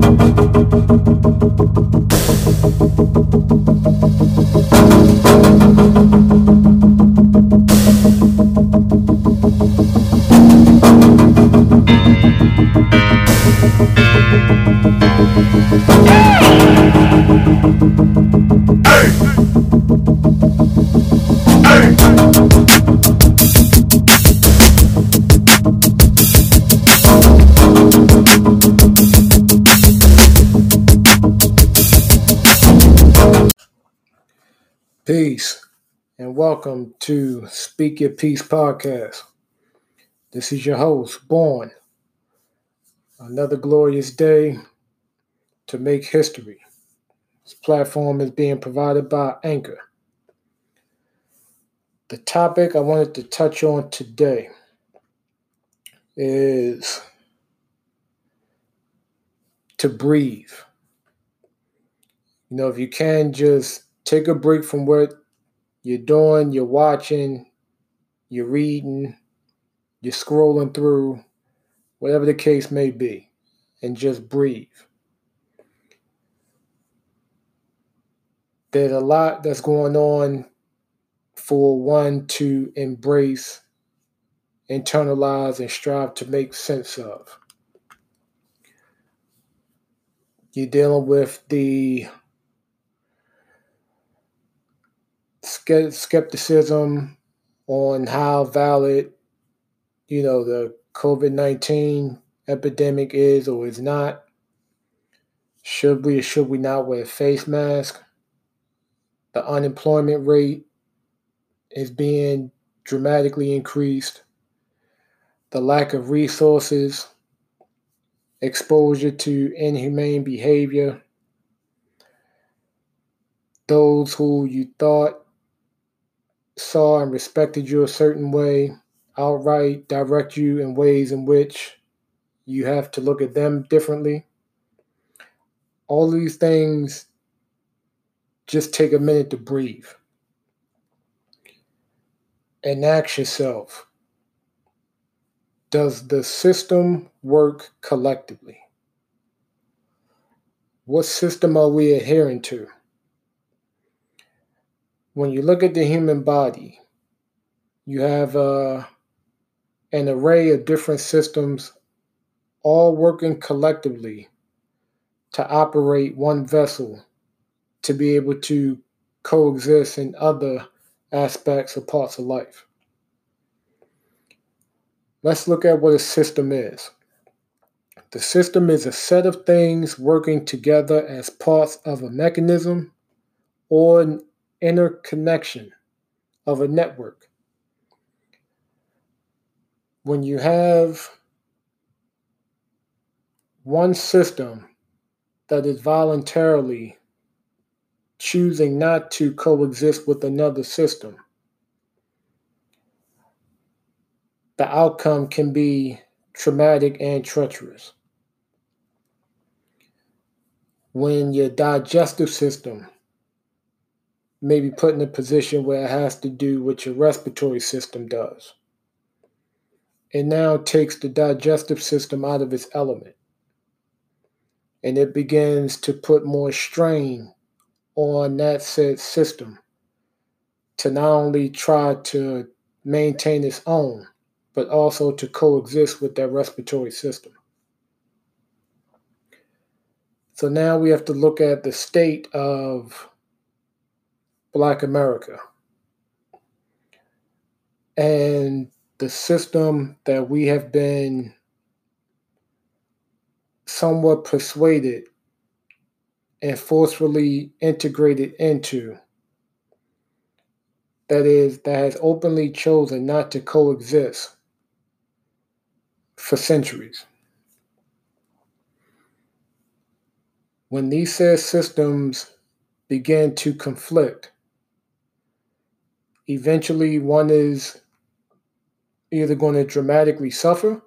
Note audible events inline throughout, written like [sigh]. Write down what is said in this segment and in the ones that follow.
Peace welcome to Speak Your Peace podcast. This is your host, Born. Another glorious day to make history. This platform is being provided by Anchor. The topic I wanted to touch on today is to breathe. You know, if you can just take a break from what you're doing, you're watching, you're reading, you're scrolling through, whatever the case may be, and just breathe. There's a lot that's going on for one to embrace, internalize, and strive to make sense of. You're dealing with the skepticism on how valid, you know, the COVID 19 epidemic is or is not. Should we or should we not wear a face mask? The unemployment rate is being dramatically increased. The lack of resources, exposure to inhumane behavior, those who you thought saw and respected you a certain way outright direct you in ways in which you have to look at them differently. All these things just take a minute to breathe and ask yourself Does the system work collectively? What system are we adhering to? When you look at the human body, you have uh, an array of different systems all working collectively to operate one vessel to be able to coexist in other aspects or parts of life. Let's look at what a system is. The system is a set of things working together as parts of a mechanism or an interconnection of a network. When you have one system that is voluntarily choosing not to coexist with another system, the outcome can be traumatic and treacherous. When your digestive system maybe put in a position where it has to do what your respiratory system does. It now takes the digestive system out of its element. And it begins to put more strain on that said system to not only try to maintain its own, but also to coexist with that respiratory system. So now we have to look at the state of Black America. And the system that we have been somewhat persuaded and forcefully integrated into that is that has openly chosen not to coexist for centuries when these said systems begin to conflict eventually one is either going to dramatically suffer,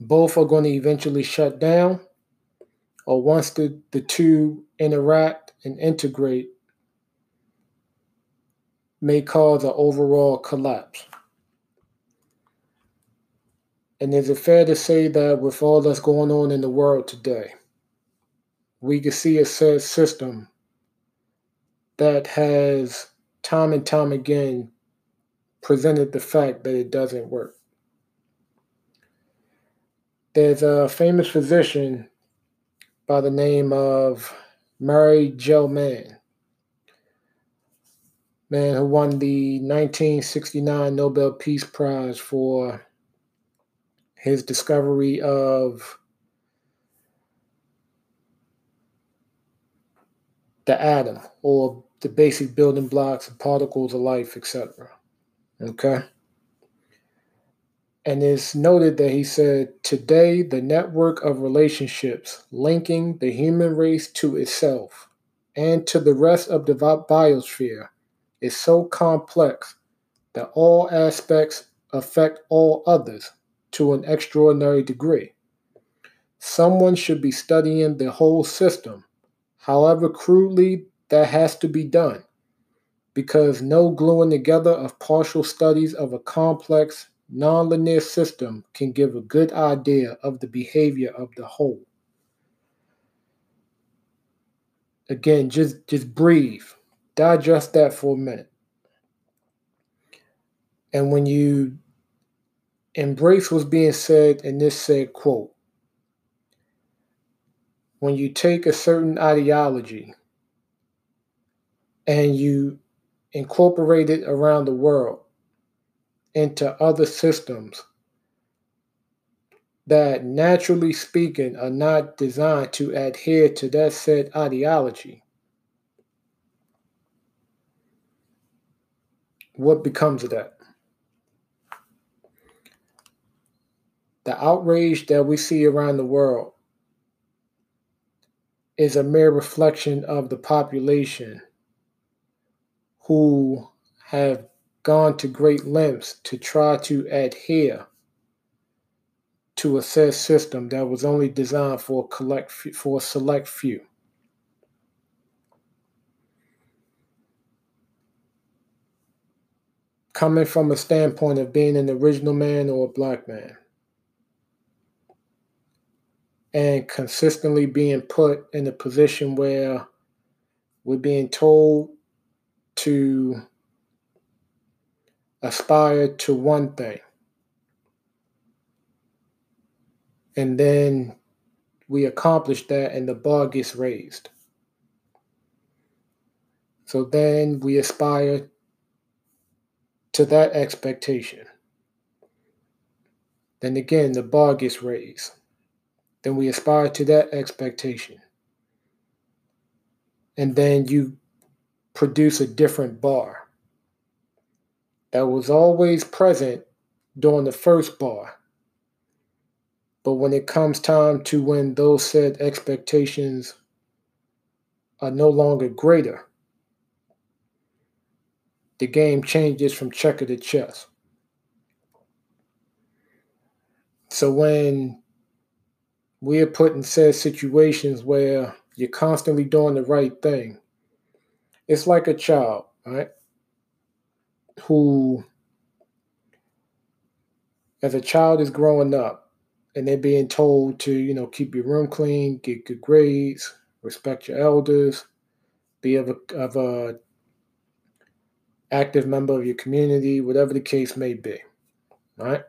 both are going to eventually shut down, or once the, the two interact and integrate, may cause an overall collapse. And is it fair to say that with all that's going on in the world today, we can see a system that has time and time again presented the fact that it doesn't work? There's a famous physician by the name of Murray Gell-Mann, man who won the 1969 Nobel Peace Prize for his discovery of the atom or the basic building blocks and particles of life, etc. Okay? and it's noted that he said, Today, the network of relationships linking the human race to itself and to the rest of the biosphere is so complex that all aspects affect all others to an extraordinary degree. Someone should be studying the whole system, however crudely that has to be done, because no gluing together of partial studies of a complex nonlinear system can give a good idea of the behavior of the whole. Again, just just breathe. Digest that for a minute. And when you embrace what's being said in this said quote, when you take a certain ideology and you incorporate it around the world, into other systems that, naturally speaking, are not designed to adhere to that said ideology, what becomes of that? The outrage that we see around the world is a mere reflection of the population who have gone to great lengths to try to adhere to a said system that was only designed for collect for a select few. Coming from a standpoint of being an original man or a black man, and consistently being put in a position where we're being told to aspire to one thing. And then we accomplish that and the bar gets raised. So then we aspire to that expectation. Then again, the bar gets raised. Then we aspire to that expectation. And then you produce a different bar that was always present during the first bar. But when it comes time to when those said expectations are no longer greater, the game changes from checker to chess. So when we are put in said situations where you're constantly doing the right thing, it's like a child, right? who, as a child, is growing up and they're being told to, you know, keep your room clean, get good grades, respect your elders, be of a, of a active member of your community, whatever the case may be, right?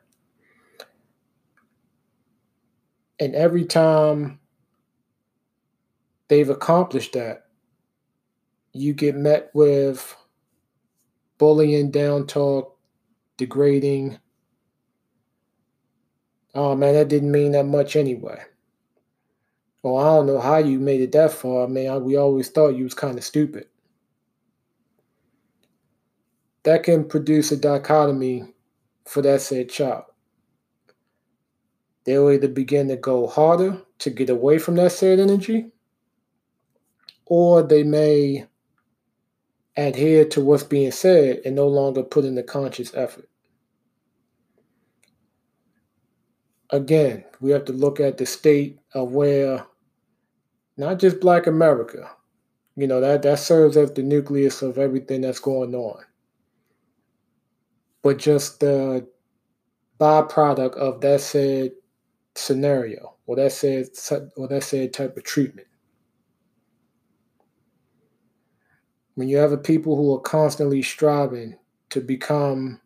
And every time they've accomplished that, you get met with bullying, down talk, degrading. Oh man, that didn't mean that much anyway. Well, I don't know how you made it that far. I mean, I, we always thought you was kind of stupid. That can produce a dichotomy for that said child. They'll either begin to go harder to get away from that said energy, or they may adhere to what's being said and no longer put in the conscious effort. Again, we have to look at the state of where not just black America, you know, that, that serves as the nucleus of everything that's going on. But just the byproduct of that said scenario or that said or that said type of treatment. When you have a people who are constantly striving to become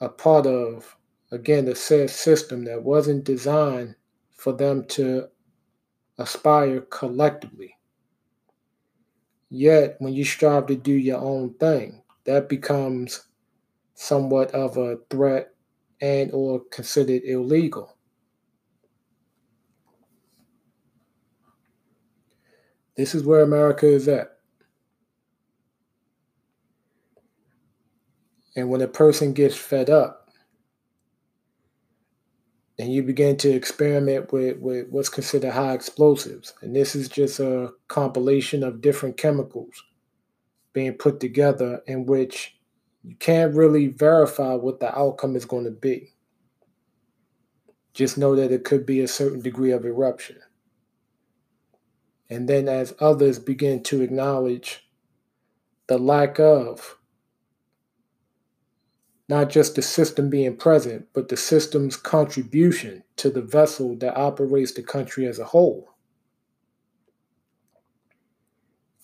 a part of, again, the said system that wasn't designed for them to aspire collectively. Yet, when you strive to do your own thing, that becomes somewhat of a threat and or considered illegal. This is where America is at. And when a person gets fed up and you begin to experiment with, with what's considered high explosives, and this is just a compilation of different chemicals being put together in which you can't really verify what the outcome is going to be. Just know that it could be a certain degree of eruption. And then, as others begin to acknowledge the lack of not just the system being present, but the system's contribution to the vessel that operates the country as a whole.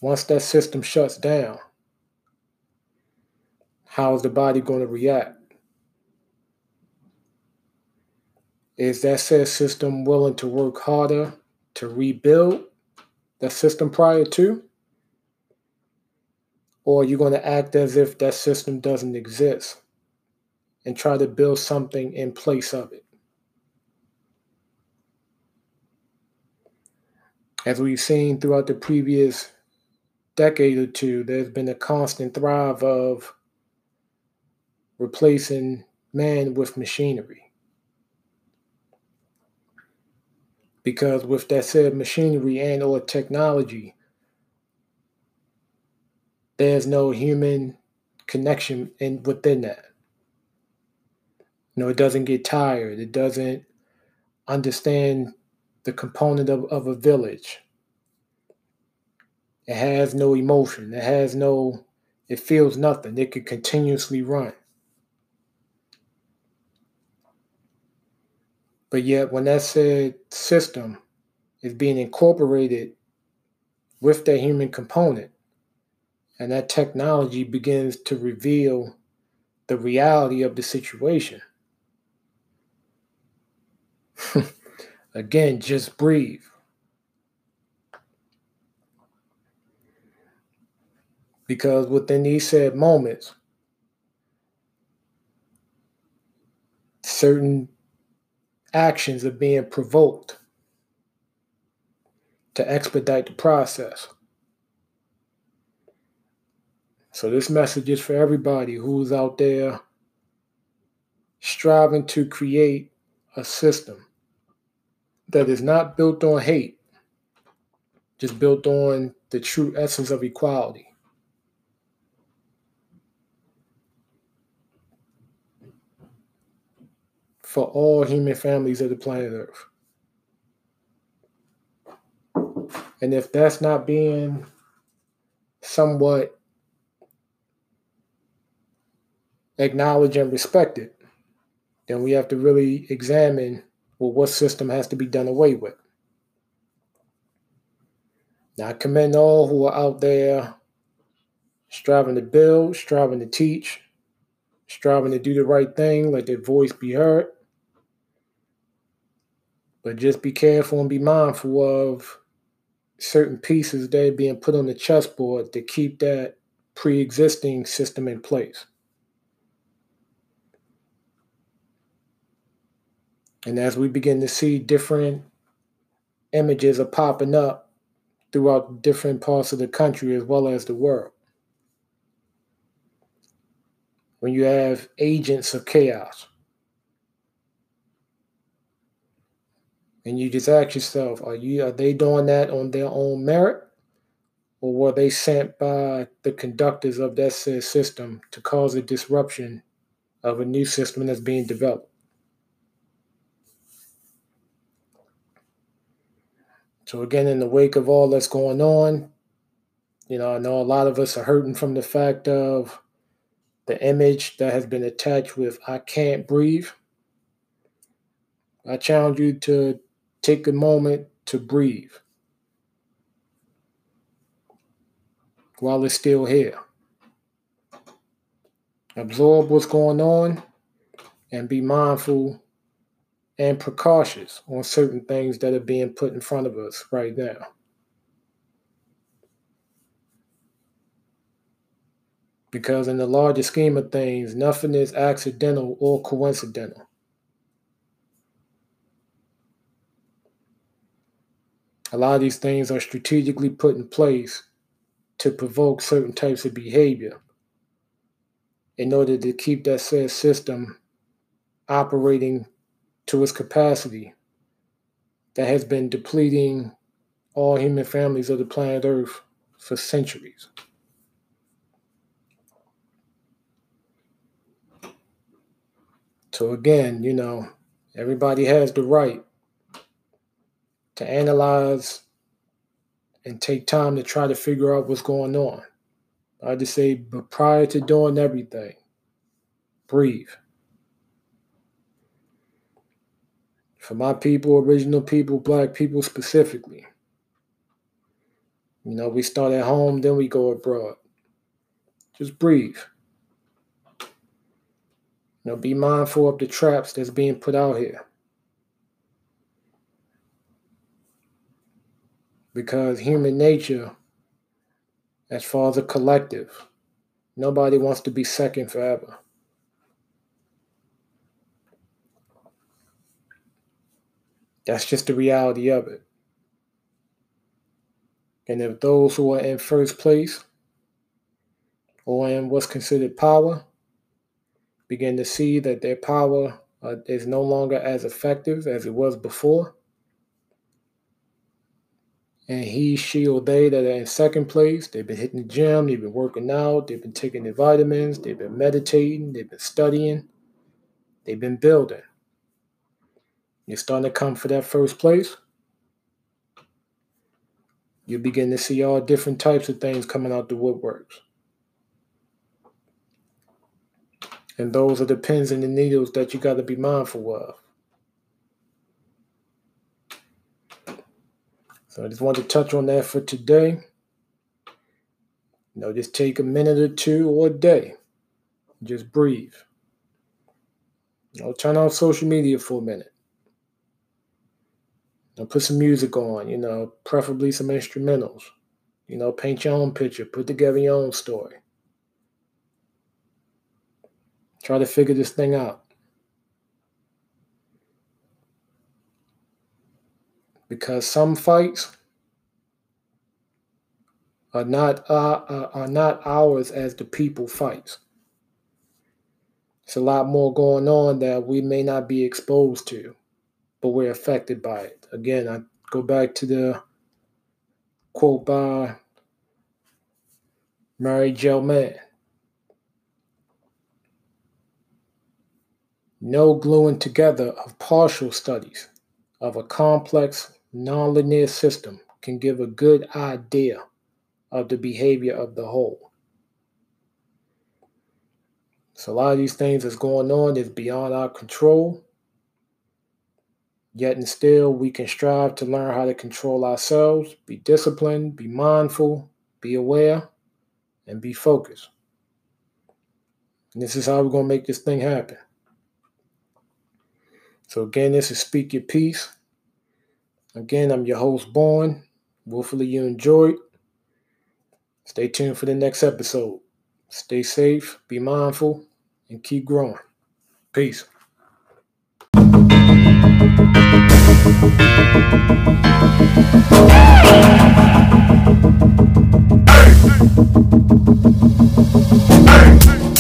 Once that system shuts down, how is the body going to react? Is that said system willing to work harder to rebuild that system prior to? Or are you going to act as if that system doesn't exist? and try to build something in place of it. As we've seen throughout the previous decade or two, there's been a constant thrive of replacing man with machinery. Because with that said machinery and or technology, there's no human connection in within that. You know, it doesn't get tired. It doesn't understand the component of, of a village. It has no emotion. It has no, it feels nothing. It could continuously run. But yet, when that said system is being incorporated with that human component, and that technology begins to reveal the reality of the situation, [laughs] Again, just breathe. Because within these said moments, certain actions are being provoked to expedite the process. So, this message is for everybody who's out there striving to create a system that is not built on hate, just built on the true essence of equality. For all human families of the planet Earth. And if that's not being somewhat acknowledged and respected, then we have to really examine well, what system has to be done away with. Now, I commend all who are out there striving to build, striving to teach, striving to do the right thing, let their voice be heard. But just be careful and be mindful of certain pieces that are being put on the chessboard to keep that pre existing system in place. And as we begin to see different images are popping up throughout different parts of the country as well as the world. When you have agents of chaos. And you just ask yourself, are you are they doing that on their own merit? Or were they sent by the conductors of that said system to cause a disruption of a new system that's being developed? So again, in the wake of all that's going on, you know, I know a lot of us are hurting from the fact of the image that has been attached with I can't breathe I challenge you to take a moment to breathe while it's still here. Absorb what's going on and be mindful and precautious on certain things that are being put in front of us right now. Because, in the larger scheme of things, nothing is accidental or coincidental. A lot of these things are strategically put in place to provoke certain types of behavior in order to keep that said system operating to its capacity that has been depleting all human families of the planet Earth for centuries. So, again, you know, everybody has the right to analyze and take time to try to figure out what's going on. I just say, but prior to doing everything, breathe. For my people, original people, black people specifically. You know, we start at home, then we go abroad. Just breathe. You know, be mindful of the traps that's being put out here. Because human nature as far as a collective. Nobody wants to be second forever. That's just the reality of it. And if those who are in first place or in what's considered power begin to see that their power uh, is no longer as effective as it was before, and he, she, or they that are in second place, they've been hitting the gym, they've been working out, they've been taking their vitamins, they've been meditating, they've been studying, they've been building. You're starting to come for that first place. You begin to see all different types of things coming out the woodworks. And those are the pins and the needles that you got to be mindful of. So I just wanted to touch on that for today. You know, just take a minute or two or a day. Just breathe. You know, turn off social media for a minute. You know, put some music on, you know, preferably some instrumentals. You know, paint your own picture, put together your own story. Try to figure this thing out. Because some fights are not uh, uh, are not ours as the people fights. It's a lot more going on that we may not be exposed to, but we're affected by it. Again, I go back to the quote by Murray Gell-Mann. No gluing together of partial studies of a complex nonlinear system can give a good idea of the behavior of the whole. So a lot of these things that's going on is beyond our control. Yet and still we can strive to learn how to control ourselves, be disciplined, be mindful, be aware, and be focused. And this is how we're going to make this thing happen. So again, this is Speak Your Peace. Again, I'm your host, Born. Hopefully, you enjoyed. Stay tuned for the next episode. Stay safe, be mindful, and keep growing. Peace. Hey! Hey!